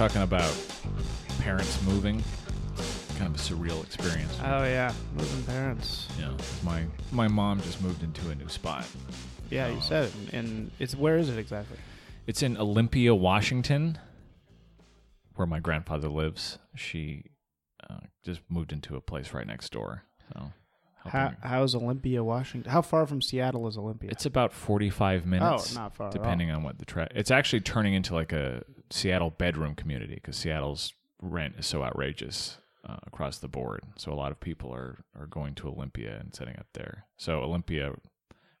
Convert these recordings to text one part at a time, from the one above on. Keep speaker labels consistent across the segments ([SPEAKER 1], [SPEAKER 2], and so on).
[SPEAKER 1] talking about parents moving. Kind of a surreal experience.
[SPEAKER 2] Oh yeah, moving parents.
[SPEAKER 1] Yeah, my my mom just moved into a new spot.
[SPEAKER 2] Yeah, you said it. And it's where is it exactly?
[SPEAKER 1] It's in Olympia, Washington, where my grandfather lives. She uh, just moved into a place right next door. So
[SPEAKER 2] How, how's Olympia, Washington? How far from Seattle is Olympia?
[SPEAKER 1] it's about forty-five minutes.
[SPEAKER 2] oh, not far. at all.
[SPEAKER 1] depending on what the track. it's actually turning into like a Seattle bedroom community because Seattle's rent is so outrageous uh, across the board. So a lot of people are are going to Olympia and setting up there. So Olympia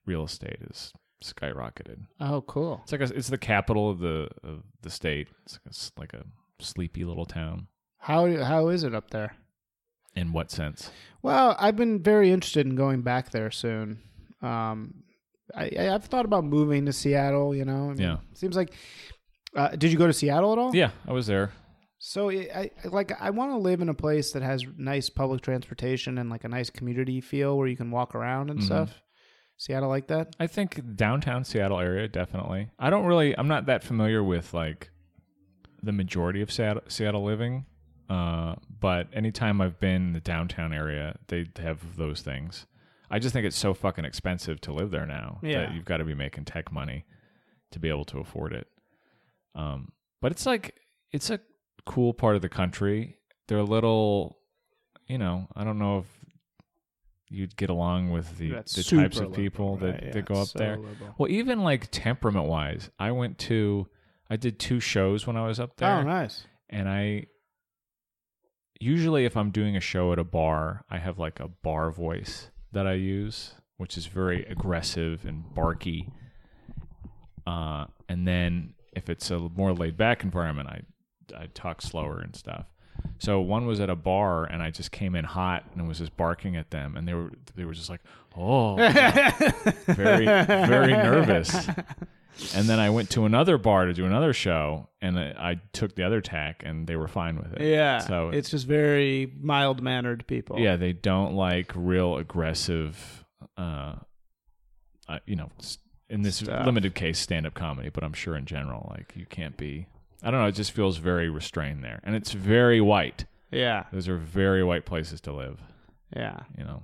[SPEAKER 1] real estate is skyrocketed.
[SPEAKER 2] Oh, cool.
[SPEAKER 1] It's like a, it's the capital of the of the state. It's like a, s- like a sleepy little town.
[SPEAKER 2] How how is it up there?
[SPEAKER 1] In what sense?
[SPEAKER 2] Well, I've been very interested in going back there soon. Um, I, I've thought about moving to Seattle. You know, I mean,
[SPEAKER 1] Yeah.
[SPEAKER 2] Seems like. Uh, did you go to Seattle at all?
[SPEAKER 1] Yeah, I was there.
[SPEAKER 2] So I, I like I want to live in a place that has nice public transportation and like a nice community feel where you can walk around and
[SPEAKER 1] Mhm.
[SPEAKER 2] stuff. Seattle like that?
[SPEAKER 1] I think downtown Seattle area definitely. I don't really. I'm not that familiar with like the majority of Seattle, Seattle living, uh, but anytime I've been in the downtown area, they have those things. I just think it's so fucking expensive to live there now
[SPEAKER 2] Yeah.
[SPEAKER 1] that you've got to be making tech money to be able to afford it. Um, but it's like it's a cool part of the country. They're a little, you know, I don't know if you'd get along with the
[SPEAKER 2] That's
[SPEAKER 1] the types of people
[SPEAKER 2] liberal,
[SPEAKER 1] that,
[SPEAKER 2] right?
[SPEAKER 1] that
[SPEAKER 2] Yeah,
[SPEAKER 1] go up
[SPEAKER 2] so
[SPEAKER 1] there.
[SPEAKER 2] liberal.
[SPEAKER 1] Well, even like temperament wise, I went to I did two shows when I was up there,
[SPEAKER 2] Oh, nice.
[SPEAKER 1] and I usually if I'm doing a show at a bar, I have like a bar voice that I use, which is very aggressive and barky. Uh, and then if it's a more laid back environment, I I talk slower and stuff. So one was at a bar, and I just came in hot and was just barking at them, and they were they were just like, oh, very very nervous. And then I went to another bar to do another show, and I I took the other tack, and they were fine with it.
[SPEAKER 2] Yeah.
[SPEAKER 1] So
[SPEAKER 2] it's just very mild mannered people.
[SPEAKER 1] yeah, they don't like real aggressive, uh, uh you know, in this
[SPEAKER 2] Stuff.
[SPEAKER 1] limited case, stand up comedy. But I'm sure in general, like you can't be. I don't know. It just feels very restrained there, and it's very white.
[SPEAKER 2] Yeah.
[SPEAKER 1] Those are very white places to live.
[SPEAKER 2] Yeah.
[SPEAKER 1] You know,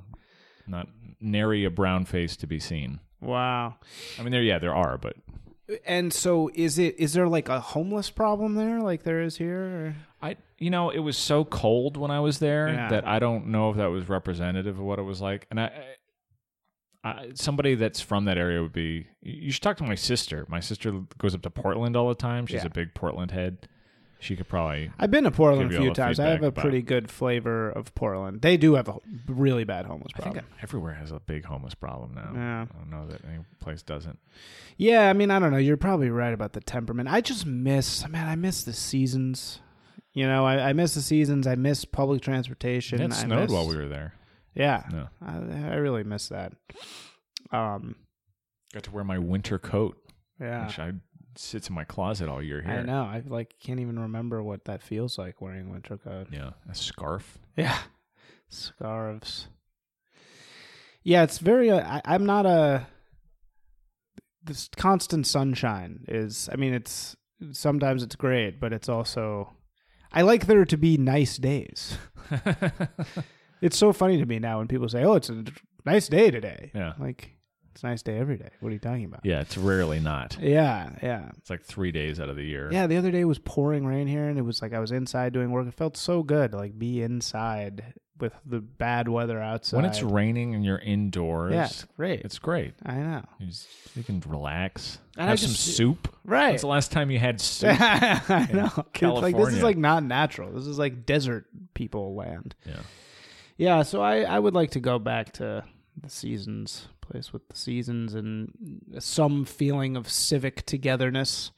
[SPEAKER 1] not nary a brown face to be seen.
[SPEAKER 2] Wow.
[SPEAKER 1] I mean, there, yeah, there are, but
[SPEAKER 2] And so is it is there like a homeless problem there like there is here? Or?
[SPEAKER 1] I, you know, it was so cold when I was there
[SPEAKER 2] Yeah.
[SPEAKER 1] that I don't know if that was representative of what it was like. And I, I, I, somebody that's from that area would be. You should talk to my sister. My sister goes up to Portland all the time. She's
[SPEAKER 2] Yeah.
[SPEAKER 1] a big Portland head. She could probably.
[SPEAKER 2] I've been to Portland a few times. I have a pretty good flavor of Portland. They do have a really bad homeless
[SPEAKER 1] I think
[SPEAKER 2] problem.
[SPEAKER 1] everywhere has a big homeless problem now.
[SPEAKER 2] Yeah.
[SPEAKER 1] I don't know that any place doesn't.
[SPEAKER 2] Yeah, I mean, I don't know. You're probably right about the temperament. I just miss, man, I miss the seasons. You know, I, I miss the seasons. I miss public transportation.
[SPEAKER 1] It
[SPEAKER 2] I
[SPEAKER 1] snowed
[SPEAKER 2] miss-
[SPEAKER 1] while we were there.
[SPEAKER 2] Yeah,
[SPEAKER 1] No.
[SPEAKER 2] I, I really miss that. Um,
[SPEAKER 1] Got to wear my winter coat,
[SPEAKER 2] yeah,
[SPEAKER 1] which I sits in my closet all year here.
[SPEAKER 2] I know. I like can't even remember what that feels like wearing winter coat.
[SPEAKER 1] Yeah, a scarf.
[SPEAKER 2] Yeah, scarves. Yeah, it's very. Uh, I, I'm not a. This constant sunshine is. I mean, it's sometimes it's great, but it's also. I like there to be nice days. It's so funny to me now when people say, "Oh, it's a nice day today."
[SPEAKER 1] Yeah.
[SPEAKER 2] like it's a nice day every day. What are you talking about?
[SPEAKER 1] yeah, it's rarely not.
[SPEAKER 2] Yeah, yeah.
[SPEAKER 1] It's like three days out of the year.
[SPEAKER 2] Yeah, the other day was pouring rain here, and it was like I was inside doing work. It felt so good, to, like be inside with the bad weather outside.
[SPEAKER 1] When it's raining and you're indoors,
[SPEAKER 2] yeah, it's great.
[SPEAKER 1] it's great.
[SPEAKER 2] I know,
[SPEAKER 1] You, just, you can relax.
[SPEAKER 2] And
[SPEAKER 1] have some soup.
[SPEAKER 2] right?
[SPEAKER 1] When's the last time you had soup?
[SPEAKER 2] I know. It's like this is like not natural. This is like desert people land.
[SPEAKER 1] yeah.
[SPEAKER 2] Yeah, so I I would like to go back to the seasons, place with the seasons, and some feeling of civic togetherness,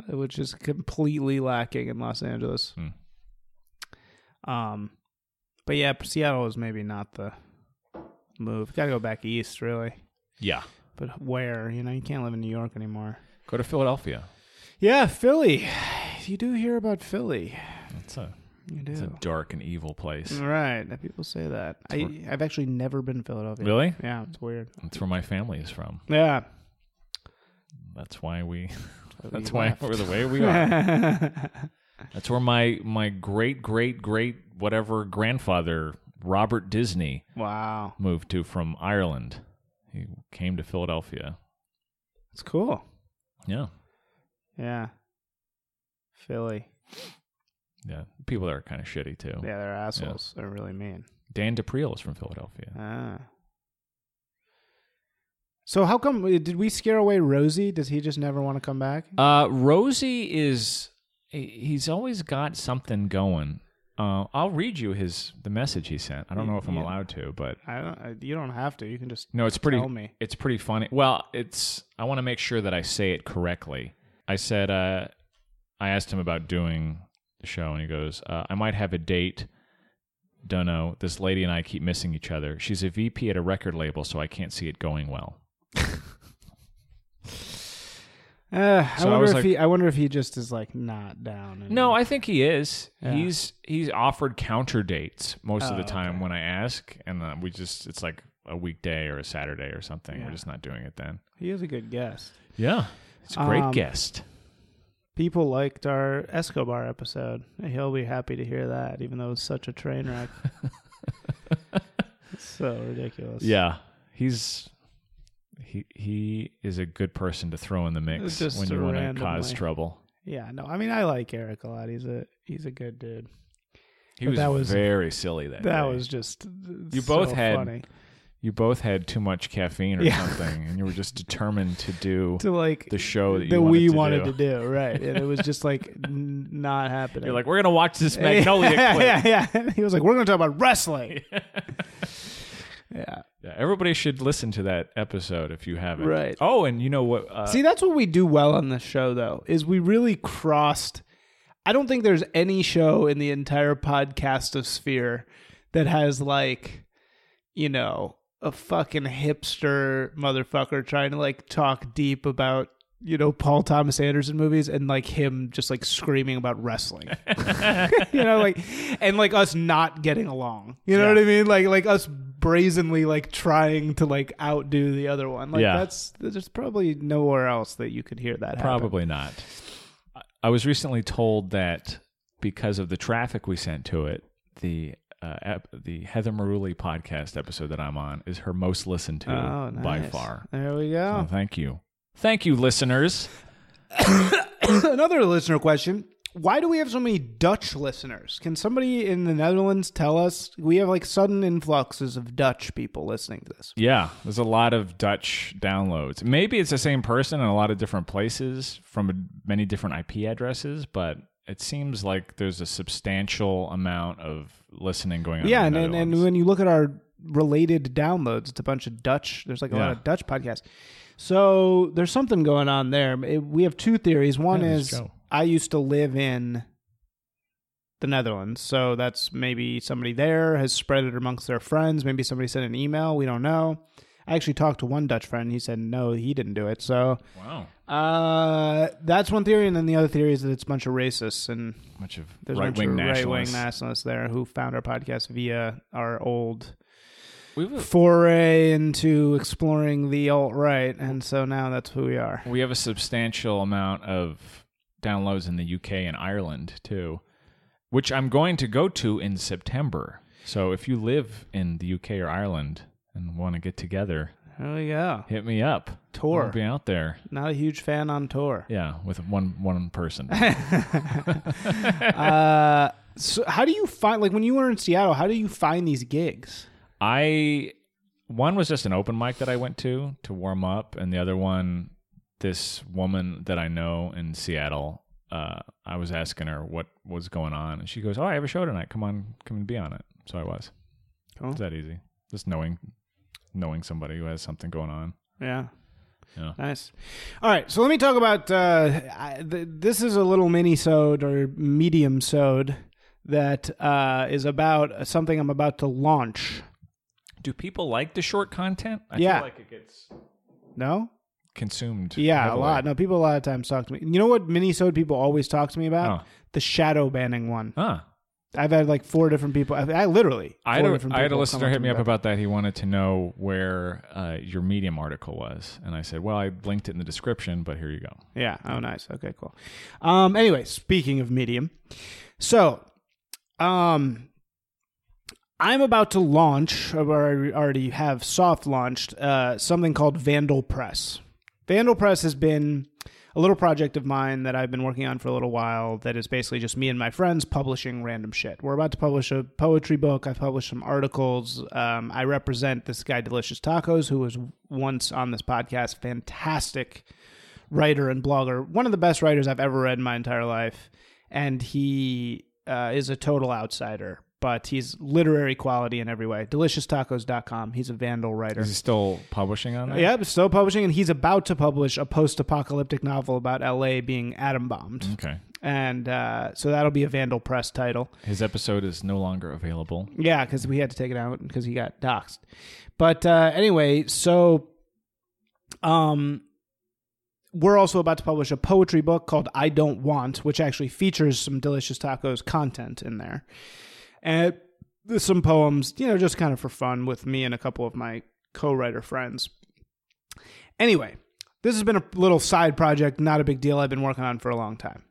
[SPEAKER 2] uh, which is completely lacking in Los Angeles.
[SPEAKER 1] Hmm.
[SPEAKER 2] Um, but yeah, Seattle is maybe not the move. Got to go back east, really.
[SPEAKER 1] Yeah.
[SPEAKER 2] But where? You know, you can't live in New York anymore.
[SPEAKER 1] Go to Philadelphia.
[SPEAKER 2] Yeah, Philly. You do hear about Philly.
[SPEAKER 1] It's a
[SPEAKER 2] You do.
[SPEAKER 1] it's a dark and evil place.
[SPEAKER 2] Right. People say that. I, I've actually never been to Philadelphia.
[SPEAKER 1] Really?
[SPEAKER 2] Yeah, it's weird.
[SPEAKER 1] That's where my family is from.
[SPEAKER 2] Yeah.
[SPEAKER 1] That's why we. That's why
[SPEAKER 2] left.
[SPEAKER 1] we're the way we are. That's where my my great great great whatever grandfather Robert Disney
[SPEAKER 2] Wow.
[SPEAKER 1] moved to from Ireland. He came to Philadelphia.
[SPEAKER 2] It's cool.
[SPEAKER 1] Yeah.
[SPEAKER 2] Yeah. Philly.
[SPEAKER 1] Yeah. People there are kind of shitty too.
[SPEAKER 2] Yeah, they're assholes. They're really mean.
[SPEAKER 1] Dan DePriel is from Philadelphia.
[SPEAKER 2] Ah. So how come did we scare away Rosie? Does he just never want to come back?
[SPEAKER 1] Uh, Rosie is he's always got something going. Uh, I'll read you his the message he sent. I don't know if I'm
[SPEAKER 2] Yeah.
[SPEAKER 1] allowed to, but
[SPEAKER 2] I don't. I, you don't have to. You can just
[SPEAKER 1] no, it's pretty.
[SPEAKER 2] tell me.
[SPEAKER 1] It's pretty funny. Well, it's. I want to make sure that I say it correctly. I said. Uh, I asked him about doing show, and he goes, uh, "I might have a date. Don't know. This lady and I keep missing each other. She's a VP at a record label, so I can't see it going well."
[SPEAKER 2] Uh, I
[SPEAKER 1] So I
[SPEAKER 2] wonder
[SPEAKER 1] was
[SPEAKER 2] if
[SPEAKER 1] like-
[SPEAKER 2] he. I wonder if he just is like not down. and-
[SPEAKER 1] No, I think he is.
[SPEAKER 2] Yeah.
[SPEAKER 1] He's he's offered counter dates most of
[SPEAKER 2] Oh,
[SPEAKER 1] the time
[SPEAKER 2] okay.
[SPEAKER 1] when I ask, and uh, we just it's like a weekday or a Saturday or something.
[SPEAKER 2] Yeah.
[SPEAKER 1] We're just not doing it then.
[SPEAKER 2] he is a good guest.
[SPEAKER 1] Yeah, it's a great
[SPEAKER 2] Um,
[SPEAKER 1] guest.
[SPEAKER 2] People liked our Escobar episode. He'll be happy to hear that, even though it's such a train wreck. so ridiculous.
[SPEAKER 1] Yeah, he's he he is a good person to throw in the mix when you want to cause trouble.
[SPEAKER 2] Yeah. No, I mean I like Eric a lot. He's a he's a good dude.
[SPEAKER 1] He was,
[SPEAKER 2] that was-
[SPEAKER 1] very silly that
[SPEAKER 2] That
[SPEAKER 1] day.
[SPEAKER 2] was just
[SPEAKER 1] You
[SPEAKER 2] so
[SPEAKER 1] both had
[SPEAKER 2] funny.
[SPEAKER 1] You both had too much caffeine or
[SPEAKER 2] Yeah.
[SPEAKER 1] something, and you were just determined to do
[SPEAKER 2] to like
[SPEAKER 1] the show that you
[SPEAKER 2] that
[SPEAKER 1] wanted
[SPEAKER 2] we
[SPEAKER 1] to
[SPEAKER 2] wanted
[SPEAKER 1] do.
[SPEAKER 2] to do, right? And it was just like n- not happening.
[SPEAKER 1] You're like, we're gonna watch this Magnolia
[SPEAKER 2] yeah,
[SPEAKER 1] clip.
[SPEAKER 2] yeah, yeah. He was like, "We're going to talk about wrestling." yeah.
[SPEAKER 1] Yeah, everybody should listen to that episode if you haven't.
[SPEAKER 2] Right.
[SPEAKER 1] Oh, and you know what? Uh,
[SPEAKER 2] See, that's what we do well on this show, though, is we really crossed. I don't think there's any show in the entire podcast of sphere that has like, you know, a fucking hipster motherfucker trying to like talk deep about you know Paul Thomas Anderson movies and like him just like screaming about wrestling. you know, like and like us not getting along. You know
[SPEAKER 1] Yeah.
[SPEAKER 2] what I mean? Like like us brazenly like trying to like outdo the other one. Like
[SPEAKER 1] Yeah.
[SPEAKER 2] that's there's probably nowhere else that you could hear that happen.
[SPEAKER 1] Probably not. I- I was recently told that because of the traffic we sent to it, the uh, ep- the Heather Maruli podcast episode that I'm on is her most listened to
[SPEAKER 2] Oh,
[SPEAKER 1] by far.
[SPEAKER 2] There we
[SPEAKER 1] So
[SPEAKER 2] go.
[SPEAKER 1] thank you, thank you, listeners.
[SPEAKER 2] Another listener question. Why do we have so many Dutch listeners? Can somebody in the Netherlands tell us? We have like sudden influxes of Dutch people listening to this.
[SPEAKER 1] Yeah, there's a lot of Dutch downloads. Maybe it's the same person in a lot of different places from many different IP addresses, but it seems like there's a substantial amount of listening going on.
[SPEAKER 2] yeah, and, and and when you look at our related downloads, it's a bunch of Dutch. There's like a lot of Dutch podcasts. So there's something going on there. It- we have two theories. One
[SPEAKER 1] Yeah,
[SPEAKER 2] is
[SPEAKER 1] Joe.
[SPEAKER 2] I used to live in the Netherlands, so that's maybe somebody there has spread it amongst their friends. Maybe somebody sent an email. We don't know. I actually talked to one Dutch friend. He said no, he didn't do it. So
[SPEAKER 1] wow,
[SPEAKER 2] uh, that's one theory, and then the other theory is that it's a bunch of racists and
[SPEAKER 1] bunch of
[SPEAKER 2] there's a
[SPEAKER 1] right wing
[SPEAKER 2] of right wing
[SPEAKER 1] nationalists.
[SPEAKER 2] nationalists there who found our podcast via our old
[SPEAKER 1] We've
[SPEAKER 2] foray into exploring the alt right, and so now that's who we are.
[SPEAKER 1] we have a substantial amount of downloads in the UK and Ireland too, which I'm going to go to in September. So if you live in the UK or Ireland and want to get together,
[SPEAKER 2] we go.
[SPEAKER 1] hit me up.
[SPEAKER 2] Tour.
[SPEAKER 1] I'll be out there.
[SPEAKER 2] Not a huge fan on tour.
[SPEAKER 1] Yeah, with one one person.
[SPEAKER 2] uh, so how do you find like when you were in Seattle? How do you find these gigs?
[SPEAKER 1] I one was just an open mic that I went to to warm up, and the other one, this woman that I know in Seattle. Uh, I was asking her what was going on, and she goes, "Oh, I have a show tonight. Come on, come and be on it." So I was.
[SPEAKER 2] Cool.
[SPEAKER 1] It's that easy. Just knowing, knowing somebody who has something going on.
[SPEAKER 2] Yeah.
[SPEAKER 1] Yeah.
[SPEAKER 2] Nice. All right, so let me talk about. Uh, I, th- this is a little mini sode or medium sode that uh, is about something I'm about to launch.
[SPEAKER 1] Do people like the short content? I
[SPEAKER 2] Yeah.
[SPEAKER 1] feel like it gets
[SPEAKER 2] No.
[SPEAKER 1] consumed.
[SPEAKER 2] Yeah,
[SPEAKER 1] heavily.
[SPEAKER 2] a lot. No, people a lot of times talk to me. You know what mini sode people always talk to me about?
[SPEAKER 1] Oh.
[SPEAKER 2] The shadow banning one.
[SPEAKER 1] Huh.
[SPEAKER 2] I've had like four different people. I, I literally,
[SPEAKER 1] I had, a, had a listener hit me up
[SPEAKER 2] about
[SPEAKER 1] about that. He wanted to know where uh, your Medium article was, and I said, "Well, I linked it in the description, but here you go."
[SPEAKER 2] Yeah. Oh, nice. Okay, cool. Um. Anyway, speaking of Medium, so, um, I'm about to launch, or I already have soft launched, uh, something called Vandal Press. Vandal Press has been a little project of mine that I've been working on for a little while that is basically just me and my friends publishing random shit. We're about to publish a poetry book. I've published some articles. Um, I represent this guy, Delicious Tacos, who was once on this podcast. Fantastic writer and blogger. One of the best writers I've ever read in my entire life. And he uh, is a total outsider, but he's literary quality in every way. DeliciousTacos.com. He's a Vandal writer.
[SPEAKER 1] Is he still publishing on that?
[SPEAKER 2] Yeah, still publishing, and he's about to publish a post-apocalyptic novel about L.A. being atom bombed,
[SPEAKER 1] Okay.
[SPEAKER 2] and uh, so that'll be a Vandal Press title.
[SPEAKER 1] His episode is no longer available.
[SPEAKER 2] Yeah, because we had to take it out because he got doxxed. But uh, anyway, so um, we're also about to publish a poetry book called "I Don't Want," which actually features some delicious tacos content in there, and some poems, you know, just kind of for fun with me and a couple of my co-writer friends. Anyway, this has been a little side project, not a big deal. I've been working on for a long time.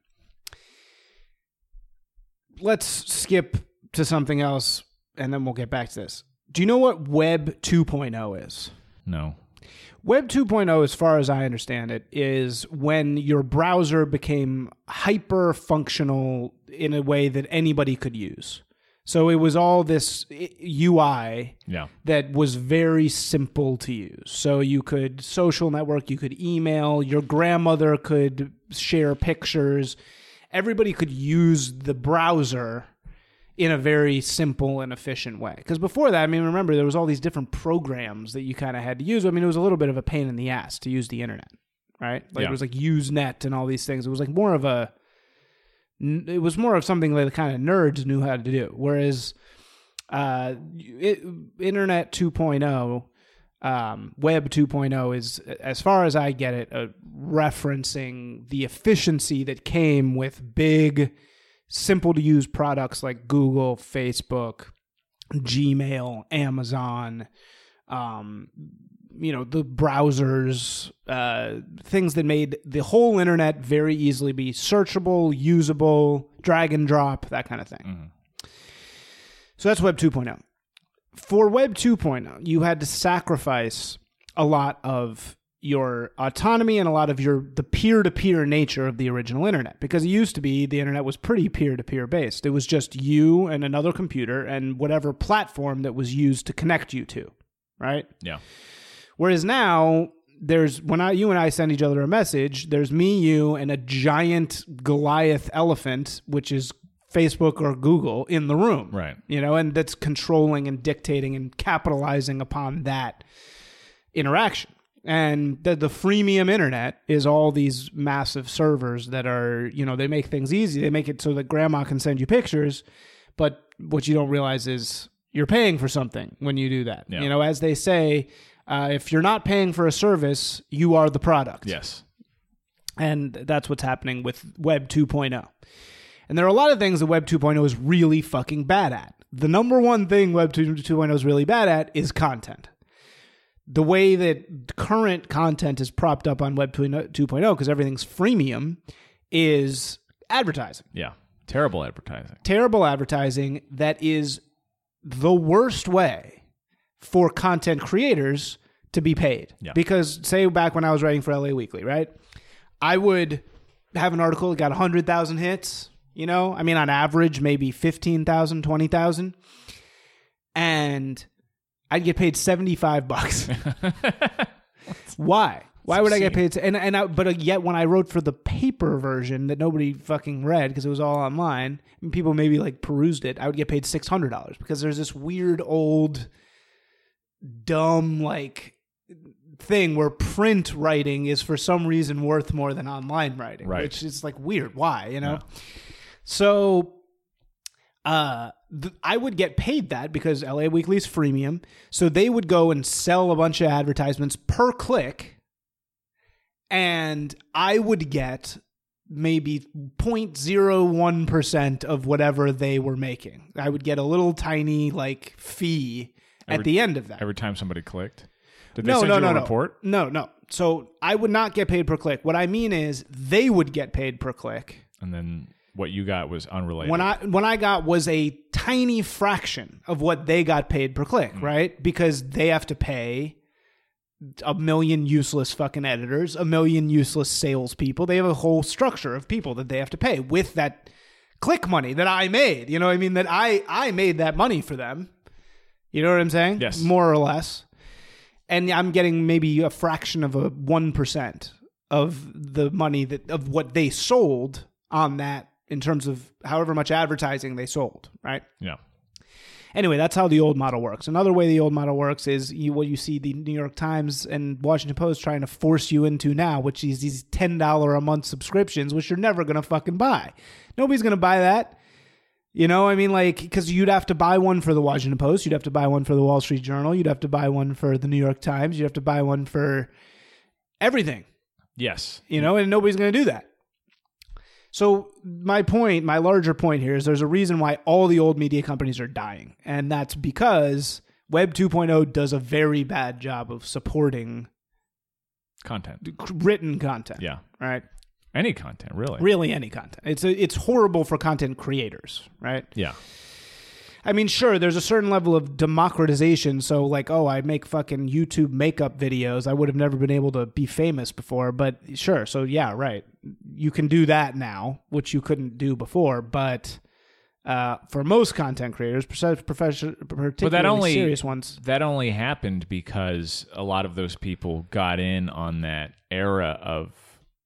[SPEAKER 2] Let's skip to something else and then we'll get back to this. Do you know what Web 2.0 is?
[SPEAKER 1] No.
[SPEAKER 2] Web 2.0, as far as I understand it, is when your browser became hyper functional in a way that anybody could use. So it was all this UI
[SPEAKER 1] Yeah.
[SPEAKER 2] that was very simple to use. So you could social network, you could email, your grandmother could share pictures. Everybody could use the browser in a very simple and efficient way. Because before that, I mean, remember there was all these different programs that you kind of had to use. I mean, it was a little bit of a pain in the ass to use the internet, right? Like
[SPEAKER 1] Yeah.
[SPEAKER 2] it was like Usenet and all these things. It was like more of a it was more of something that the kind of nerds knew how to do. Whereas uh, it, Internet 2.0, um, Web 2.0 is, as far as I get it, uh, referencing the efficiency that came with big, simple to use products like Google, Facebook, Gmail, Amazon, um, you know, the browsers, uh, things that made the whole internet very easily be searchable, usable, drag and drop, that kind of thing.
[SPEAKER 1] Mhm.
[SPEAKER 2] So that's Web 2.0. For Web 2.0, you had to sacrifice a lot of your autonomy and a lot of your the peer-to-peer nature of the original internet because it used to be the internet was pretty peer-to-peer based. It was just you and another computer and whatever platform that was used to connect you to, right?
[SPEAKER 1] Yeah.
[SPEAKER 2] Whereas now there's when I you and I send each other a message, there's me, you, and a giant Goliath elephant, which is Facebook or Google, in the room.
[SPEAKER 1] Right.
[SPEAKER 2] You know, and that's controlling and dictating and capitalizing upon that interaction. And the, the freemium internet is all these massive servers that are, you know, they make things easy. They make it so that grandma can send you pictures, but what you don't realize is you're paying for something when you do that.
[SPEAKER 1] Yeah.
[SPEAKER 2] You know, as they say, uh, if you're not paying for a service, you are the product.
[SPEAKER 1] Yes.
[SPEAKER 2] And that's what's happening with Web 2.0. And there are a lot of things that Web 2.0 is really fucking bad at. The number one thing Web 2.0 is really bad at is content. The way that current content is propped up on Web 2.0, because everything's freemium, is advertising.
[SPEAKER 1] Yeah. Terrible advertising.
[SPEAKER 2] Terrible advertising that is the worst way for content creators to be paid.
[SPEAKER 1] Yeah.
[SPEAKER 2] Because, say, back when I was writing for LA Weekly, right? I would have an article that got 100,000 hits, you know? I mean, on average, maybe 15,000, 20,000. And I'd get paid 75 bucks. Why? Why would I get paid? And and I, but uh, yet when I wrote for the paper version that nobody fucking read because it was all online, and people maybe like perused it, I would get paid six hundred dollars because there's this weird old, dumb like thing where print writing is for some reason worth more than online writing,
[SPEAKER 1] Right.
[SPEAKER 2] which is like weird. Why? You know.
[SPEAKER 1] Yeah.
[SPEAKER 2] So uh, th- I would get paid that because LA Weekly is freemium. So they would go and sell a bunch of advertisements per click, and I would get maybe 0.01% of whatever they were making. I would get a little tiny like fee at the end of that.
[SPEAKER 1] Every time somebody clicked, did they
[SPEAKER 2] no,
[SPEAKER 1] send
[SPEAKER 2] no,
[SPEAKER 1] you
[SPEAKER 2] no,
[SPEAKER 1] a
[SPEAKER 2] no.
[SPEAKER 1] report?
[SPEAKER 2] No, no. So I would not get paid per click. What I mean is they would get paid per click.
[SPEAKER 1] And then what you got was unrelated.
[SPEAKER 2] When I when I got was a tiny fraction of what they got paid per click,
[SPEAKER 1] Mm.
[SPEAKER 2] right? Because they have to pay a million useless fucking editors, a million useless salespeople. They have a whole structure of people that they have to pay with that click money that I made. You know what I mean? That I I made that money for them. You know what I'm saying?
[SPEAKER 1] Yes.
[SPEAKER 2] More or less. And I'm getting maybe a fraction of a one percent of the money that of what they sold on that in terms of however much advertising they sold, right?
[SPEAKER 1] yeah.
[SPEAKER 2] Anyway, that's how the old model works. Another way the old model works is you, what you see the New York Times and Washington Post trying to force you into now, which is these ten dollar a month subscriptions, which you're never gonna fucking buy. Nobody's gonna buy that. You know, I mean, like, because you'd have to buy one for the Washington Post, you'd have to buy one for the Wall Street Journal, you'd have to buy one for the New York Times, you'd have to buy one for everything
[SPEAKER 1] Yes.
[SPEAKER 2] you know, and nobody's going to do that. So my point, my larger point here is there's a reason why all the old media companies are dying, and that's because Web 2.0 does a very bad job of supporting
[SPEAKER 1] Content.
[SPEAKER 2] written content.
[SPEAKER 1] Yeah.
[SPEAKER 2] Right.
[SPEAKER 1] Any content, really.
[SPEAKER 2] Really, any content. It's a, it's horrible for content creators. Right.
[SPEAKER 1] Yeah.
[SPEAKER 2] I mean, sure, there's a certain level of democratization. So, like, oh, I make fucking YouTube makeup videos. I would have never been able to be famous before, but sure. So, yeah, right. You can do that now, which you couldn't do before. But uh, for most content creators, particularly
[SPEAKER 1] only-
[SPEAKER 2] serious ones,
[SPEAKER 1] That only happened because a lot of those people got in on that era of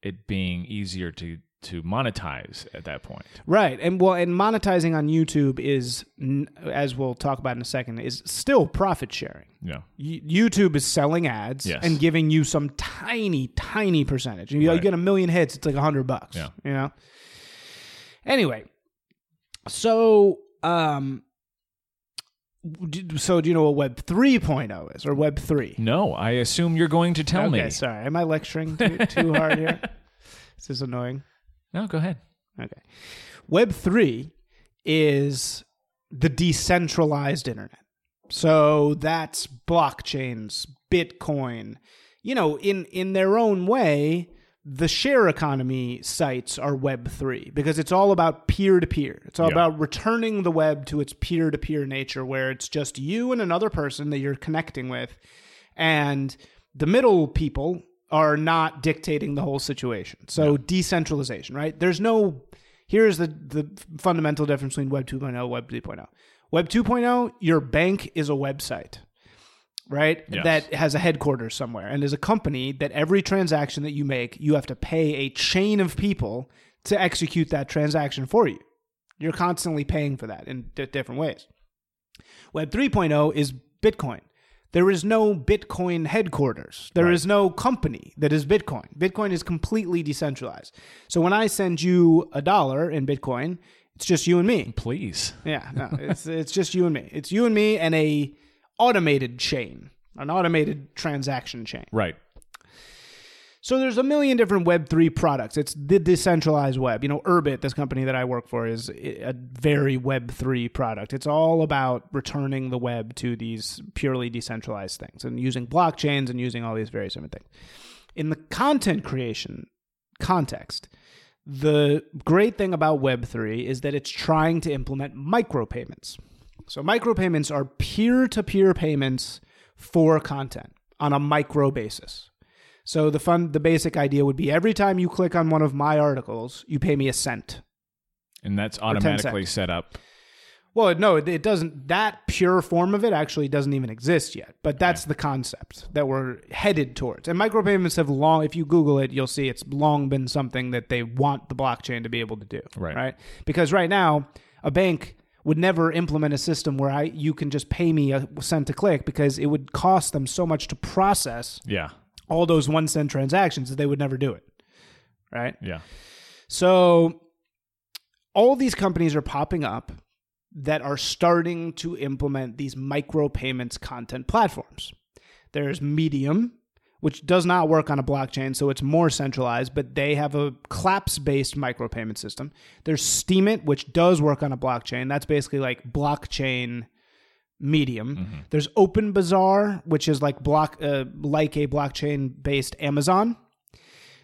[SPEAKER 1] it being easier to to monetize at that point.
[SPEAKER 2] right? And well, and monetizing on YouTube is, as we'll talk about in a second, is still profit sharing.
[SPEAKER 1] Yeah.
[SPEAKER 2] Y- YouTube is selling ads
[SPEAKER 1] Yes.
[SPEAKER 2] and giving you some tiny, tiny percentage. You, you get a million hits, it's like a hundred bucks.
[SPEAKER 1] Yeah.
[SPEAKER 2] You know. Anyway, so um, so do you know what Web 3.0 is or Web three?
[SPEAKER 1] No, I assume you're going to tell
[SPEAKER 2] okay,
[SPEAKER 1] me.
[SPEAKER 2] sorry, am I lecturing too, too hard here? Is this is annoying?
[SPEAKER 1] No, go ahead.
[SPEAKER 2] Okay. Web 3 is the decentralized internet. So that's blockchains, Bitcoin. You know, in in their own way, the share economy sites are web 3 because it's all about peer to peer. It's all
[SPEAKER 1] Yeah.
[SPEAKER 2] about returning the web to its peer to peer nature where it's just you and another person that you're connecting with and the middle people are not dictating the whole situation. So decentralization, right? There's no here's the the fundamental difference between web 2.0 web 3.0. Web 2.0, your bank is a website. Right?
[SPEAKER 1] Yes.
[SPEAKER 2] That has a headquarters somewhere and is a company that every transaction that you make, you have to pay a chain of people to execute that transaction for you. You're constantly paying for that in di- different ways. Web 3.0 is Bitcoin. There is no Bitcoin headquarters. There is
[SPEAKER 1] Right.
[SPEAKER 2] no company that is Bitcoin. Bitcoin is completely decentralized. So when I send you a dollar in Bitcoin, it's just you and me.
[SPEAKER 1] Please.
[SPEAKER 2] Yeah, no, it's it's just you and me. It's you and me and a automated chain, an automated transaction chain.
[SPEAKER 1] Right.
[SPEAKER 2] So there's a million different Web3 products. It's the decentralized web. You know, Urbit, this company that I work for, is a very Web3 product. It's all about returning the web to these purely decentralized things and using blockchains and using all these various different things. In the content creation context, the great thing about Web3 is that it's trying to implement micropayments. So micropayments are peer-to-peer payments for content on a micro basis. So the fun, the basic idea would be every time you click on one of my articles, you pay me a cent.
[SPEAKER 1] And that's automatically set up.
[SPEAKER 2] Well, no, it- it doesn't. That pure form of it actually doesn't even exist yet. But that's the concept that we're headed towards. And micropayments have long, if you Google it, you'll see it's long been something that they want the blockchain to be able to do.
[SPEAKER 1] Right.
[SPEAKER 2] Right. Because right now, a bank would never implement a system where I you can just pay me a cent to click because it would cost them so much to process
[SPEAKER 1] Yeah.
[SPEAKER 2] all those one cent transactions that they would never do it. Right.
[SPEAKER 1] Yeah.
[SPEAKER 2] So all these companies are popping up that are starting to implement these micropayments content platforms. There's Medium, which does not work on a blockchain, so it's more centralized, but they have a claps based micropayment system. There's Steemit, which does work on a blockchain. That's basically like blockchain medium. There's Open Bazaar, which is like block uh, like a blockchain based Amazon.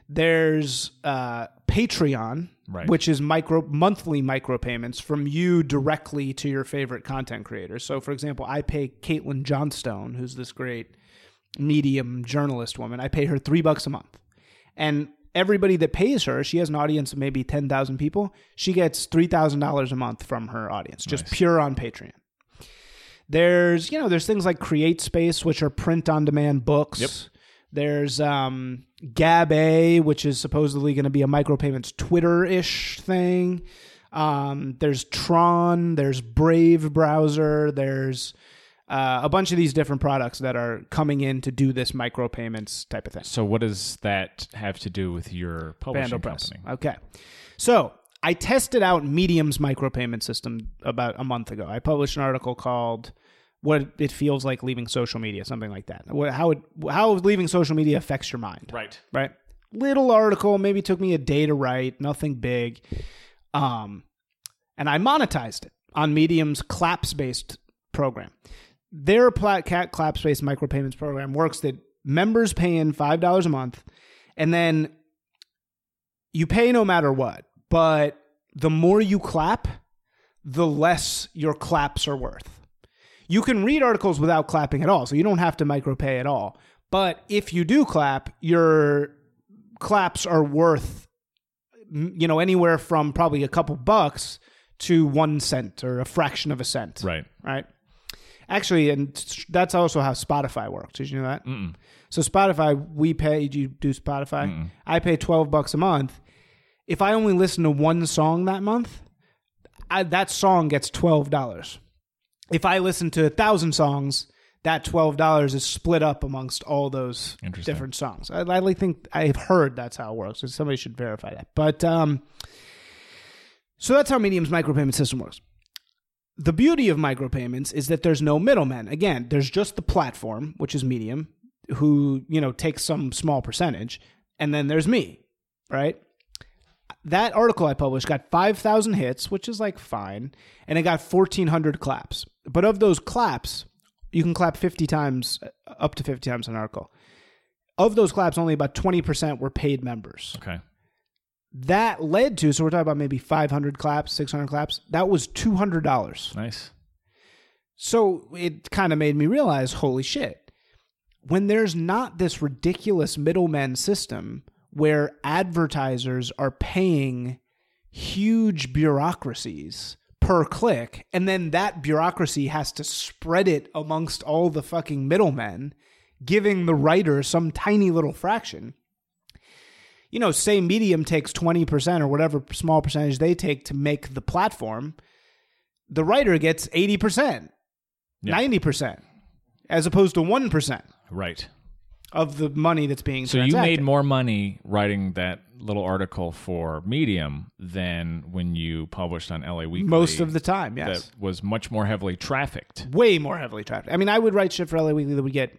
[SPEAKER 2] There's uh, Patreon,
[SPEAKER 1] Right.
[SPEAKER 2] which is micro monthly micropayments from you directly to your favorite content creators. So, for example, I pay Caitlin Johnstone, who's this great medium journalist woman. I pay her three bucks a month, and everybody that pays her, she has an audience of maybe ten thousand people. She gets three thousand dollars a month from her audience, just pure on Patreon. There's you know there's things like Create Space, which are print on demand books.
[SPEAKER 1] Yep.
[SPEAKER 2] There's um, Gab A, which is supposedly going to be a micropayments Twitter ish thing. Um, there's Tron. There's Brave browser. There's uh, a bunch of these different products that are coming in to do this micropayments type of thing.
[SPEAKER 1] So what does that have to do with your publishing company?
[SPEAKER 2] Okay. So I tested out Medium's micropayment system about a month ago. I published an article called "What It Feels Like Leaving Social Media," something like that. How it, how leaving social media affects your mind.
[SPEAKER 1] Right.
[SPEAKER 2] Right. Little article, maybe took me a day to write, nothing big. Um, and I monetized it on Medium's claps based program. Their plat cat claps based micropayments program works that members pay in five dollars a month, and then you pay no matter what. But the more you clap, the less your claps are worth. You can read articles without clapping at all, so you don't have to micropay at all. But if you do clap, your claps are worth you know anywhere from probably a couple bucks to 1 cent or a fraction of a cent.
[SPEAKER 1] Right.
[SPEAKER 2] Right? Actually, and that's also how Spotify works. Did you know that?
[SPEAKER 1] Mm-mm.
[SPEAKER 2] So Spotify, we pay. Do you do Spotify? I pay twelve bucks a month. If I only listen to one song that month, I, that song gets twelve dollars. If I listen to a thousand songs, that twelve dollars is split up amongst all those different songs. I, I think I've heard that's how it works. So somebody should verify that. But um, so that's how Medium's micropayment system works. The beauty of micropayments is that there's no middlemen. Again, there's just the platform, which is Medium, who, you know, takes some small percentage, and then there's me, right? That article I published got 5,000 hits, which is like fine, and it got 1,400 claps. But of those claps, you can clap 50 times, up to 50 times an article. Of those claps, only about 20% were paid members
[SPEAKER 1] Okay.
[SPEAKER 2] That led to so we're talking about maybe 500 claps 600 claps that was $200
[SPEAKER 1] Nice.
[SPEAKER 2] so it kind of made me realize holy shit when there's not this ridiculous middleman system where advertisers are paying huge bureaucracies per click and then that bureaucracy has to spread it amongst all the fucking middlemen giving the writer some tiny little fraction you know, say Medium takes 20% or whatever small percentage they take to make the platform, the writer gets 80%,
[SPEAKER 1] Yeah.
[SPEAKER 2] 90%, as opposed to 1%
[SPEAKER 1] Right.
[SPEAKER 2] of the money that's being
[SPEAKER 1] So you made more money writing that little article for Medium than when you published on LA Weekly.
[SPEAKER 2] most of the time, yes.
[SPEAKER 1] that was much more heavily trafficked.
[SPEAKER 2] Way more heavily trafficked. I mean, I would write shit for LA Weekly that would get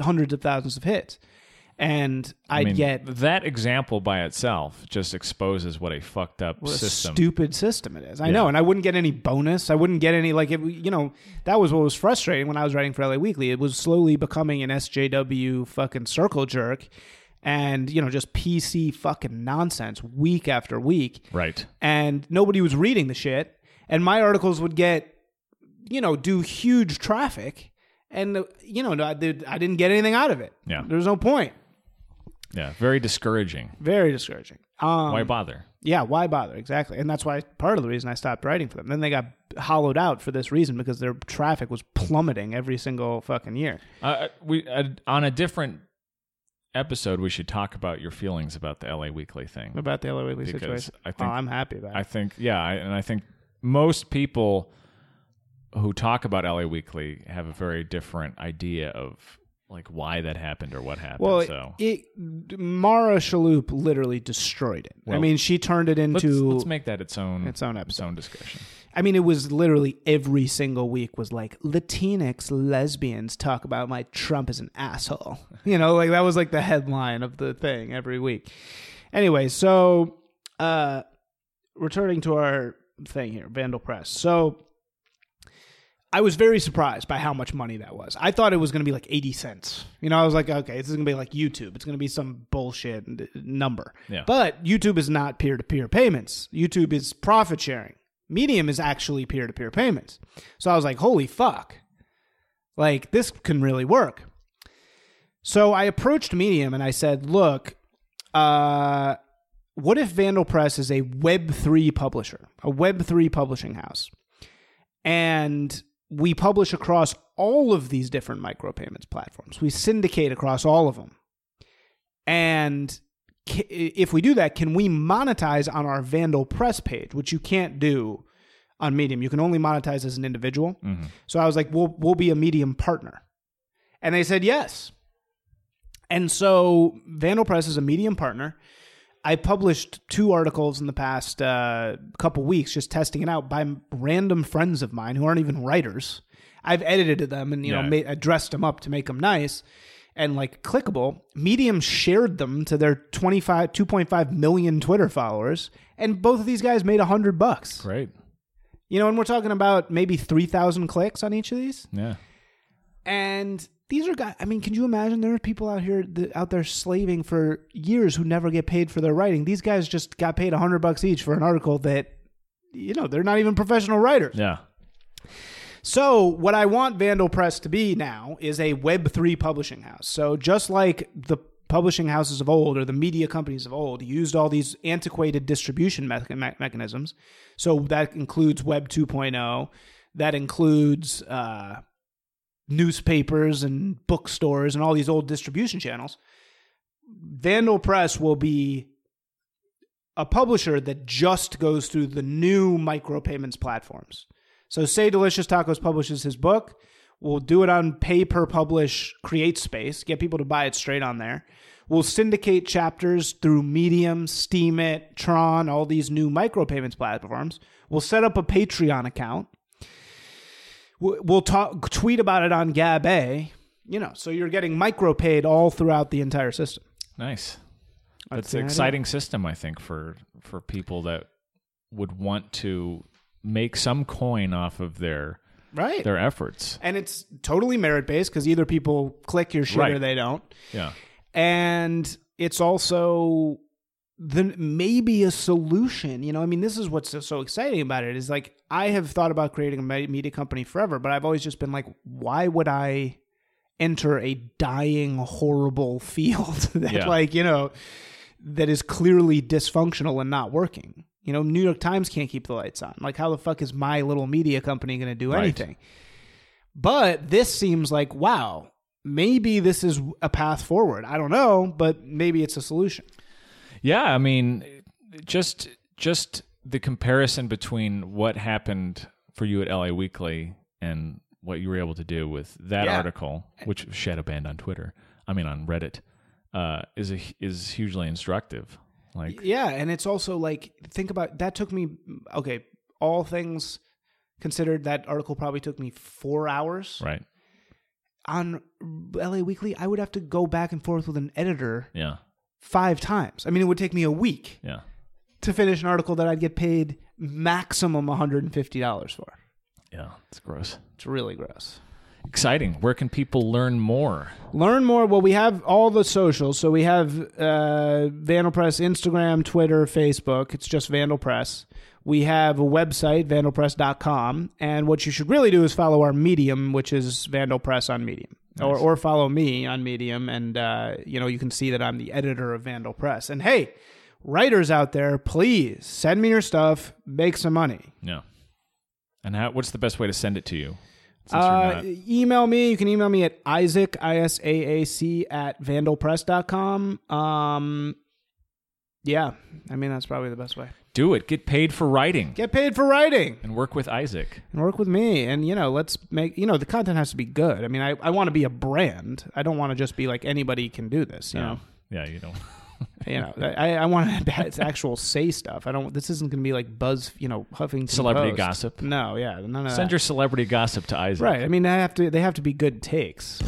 [SPEAKER 2] hundreds of thousands of hits. And I'd
[SPEAKER 1] I mean,
[SPEAKER 2] get
[SPEAKER 1] that example by itself just exposes what a fucked up
[SPEAKER 2] what a
[SPEAKER 1] system.
[SPEAKER 2] stupid system it is. I
[SPEAKER 1] Yeah.
[SPEAKER 2] know, and I wouldn't get any bonus. I wouldn't get any like it, you know that was what was frustrating when I was writing for LA Weekly. It was slowly becoming an SJW fucking circle jerk, and you know just PC fucking nonsense week after week,
[SPEAKER 1] right.
[SPEAKER 2] and nobody was reading the shit. And my articles would get, you know, do huge traffic, and uh, you know I, I didn't get anything out of it.
[SPEAKER 1] Yeah.
[SPEAKER 2] there was no point.
[SPEAKER 1] Yeah. Very discouraging.
[SPEAKER 2] Very discouraging. Um,
[SPEAKER 1] Why bother?
[SPEAKER 2] Yeah, why bother? Exactly. And that's why part of the reason I stopped writing for them. Then they got hollowed out for this reason because their traffic was plummeting every single fucking year.
[SPEAKER 1] Uh, we uh, on a different episode we should talk about your feelings about the LA Weekly thing.
[SPEAKER 2] About the LA Weekly
[SPEAKER 1] Because
[SPEAKER 2] situation.
[SPEAKER 1] I
[SPEAKER 2] oh,
[SPEAKER 1] think
[SPEAKER 2] I'm happy about it.
[SPEAKER 1] I think yeah, I, and I think most people who talk about LA Weekly have a very different idea of like why that happened or what happened.
[SPEAKER 2] Well,
[SPEAKER 1] so
[SPEAKER 2] it Mara Shalhoup literally destroyed it. I mean, she turned it
[SPEAKER 1] let's,
[SPEAKER 2] into
[SPEAKER 1] let's make that its own
[SPEAKER 2] its own
[SPEAKER 1] its
[SPEAKER 2] episode.
[SPEAKER 1] own discussion.
[SPEAKER 2] I mean, it was literally every single week was like Latinx lesbians talk about my Trump is an asshole. You know, like that was like the headline of the thing every week. Anyway, so uh returning to our thing here, Vandal Press. So I was very surprised by how much money that was. I thought it was going to be like 80 cents. You know, I was like, okay, this is going to be like YouTube. It's going to be some bullshit number.
[SPEAKER 1] Yeah.
[SPEAKER 2] But YouTube is not peer to peer payments. YouTube is profit sharing. Medium is actually peer to peer payments. So I was like, holy fuck. Like, this can really work. So I approached Medium and I said, look, uh, what if Vandal Press is a Web3 publisher, a Web3 publishing house? And we publish across all of these different micropayments platforms. We syndicate across all of them. And if we do that, can we monetize on our Vandal Press page, which you can't do on Medium? You can only monetize as an individual. Mm-hmm. So I was like, we'll, we'll be a Medium partner. And they said yes. And so Vandal Press is a Medium partner. I published two articles in the past uh, couple weeks, just testing it out by random friends of mine who aren't even writers. I've edited them and you know
[SPEAKER 1] Yeah.
[SPEAKER 2] made, I dressed them up to make them nice and like clickable. Medium shared them to their 25, 2.5 million Twitter followers, and both of these guys made a hundred bucks.
[SPEAKER 1] Great.
[SPEAKER 2] You know, and we're talking about maybe three thousand clicks on each of these.
[SPEAKER 1] Yeah.
[SPEAKER 2] And these are guys. I mean, can you imagine? There are people out here that, out there slaving for years who never get paid for their writing. These guys just got paid a hundred bucks each for an article that, you know, they're not even professional writers.
[SPEAKER 1] Yeah.
[SPEAKER 2] So what I want Vandal Press to be now is a Web three publishing house. So just like the publishing houses of old or the media companies of old used all these antiquated distribution mecha- me- mechanisms. So that includes Web 2.0. That includes uh, newspapers and bookstores and all these old distribution channels. Vandal Press will be a publisher that just goes through the new micropayments platforms. So, say Delicious Tacos publishes his book, we'll do it on pay per publish Create Space, get people to buy it straight on there. We'll syndicate chapters through Medium, Steemit, Tron, all these new micropayments platforms. We'll set up a Patreon account. We'll talk, tweet about it on Gab A. You know, so you're getting micro paid all throughout the entire system.
[SPEAKER 1] Nice.
[SPEAKER 2] That's
[SPEAKER 1] an
[SPEAKER 2] idea.
[SPEAKER 1] exciting system, I think, for for people that would want to make some coin off of their
[SPEAKER 2] Right.
[SPEAKER 1] their efforts.
[SPEAKER 2] and it's totally merit based because either people click your shit or they don't.
[SPEAKER 1] Yeah.
[SPEAKER 2] and it's also the maybe a solution you know i mean this is what's so, so exciting about it is like i have thought about creating a media company forever but i've always just been like why would i enter a dying horrible field that
[SPEAKER 1] Yeah.
[SPEAKER 2] like you know that is clearly dysfunctional and not working? You know new york times can't keep the lights on. Like how the fuck is my little media company going to do
[SPEAKER 1] Right.
[SPEAKER 2] anything? But this seems like wow maybe this is a path forward. I don't know but maybe it's a solution
[SPEAKER 1] Yeah, I mean, just just the comparison between what happened for you at LA Weekly and what you were able to do with that
[SPEAKER 2] Yeah.
[SPEAKER 1] article, which was shadow banned on Twitter. I mean, on Reddit, uh, is a, is hugely instructive. Like,
[SPEAKER 2] yeah and it's also like think about that took me okay all things considered that article probably took me four hours
[SPEAKER 1] right?
[SPEAKER 2] on la weekly i would have to go back and forth with an editor
[SPEAKER 1] Yeah,
[SPEAKER 2] five times i mean it would take me a week
[SPEAKER 1] yeah,
[SPEAKER 2] to finish an article that i'd get paid maximum $150 for
[SPEAKER 1] yeah. It's gross.
[SPEAKER 2] it's really gross
[SPEAKER 1] Exciting. Where can people learn more?
[SPEAKER 2] Learn more. Well, we have all the socials. So we have uh, Vandal Press Instagram, Twitter, Facebook. It's just Vandal Press. We have a website, vandalpress.com. And what you should really do is follow our Medium, which is Vandal Press on Medium. Or, or follow me on Medium. And, uh, you know, you can see that I'm the editor of Vandal Press. And hey, writers out there, please send me your stuff, make some money.
[SPEAKER 1] Yeah. And how, what's the best way to send it to you?
[SPEAKER 2] Uh, email me. You can email me at Isaac, I S A A C, at vandalpress.com. Um, yeah, I mean, that's probably the best way.
[SPEAKER 1] Do it. Get paid for writing
[SPEAKER 2] Get paid for writing
[SPEAKER 1] and work with Isaac.
[SPEAKER 2] and work with me. And you know, let's make you know the content has to be good. I mean, I, I want to be a brand. I don't want to just be like anybody can do this. You know,
[SPEAKER 1] Yeah, you don't.
[SPEAKER 2] you know, I, I want to actual say stuff. I don't. This isn't going to be like Buzz. You know, Huffington
[SPEAKER 1] Celebrity
[SPEAKER 2] Post.
[SPEAKER 1] gossip.
[SPEAKER 2] No, yeah, none of
[SPEAKER 1] Send
[SPEAKER 2] that.
[SPEAKER 1] your celebrity gossip to Isaac.
[SPEAKER 2] right. I mean, I have to. They have to be good takes.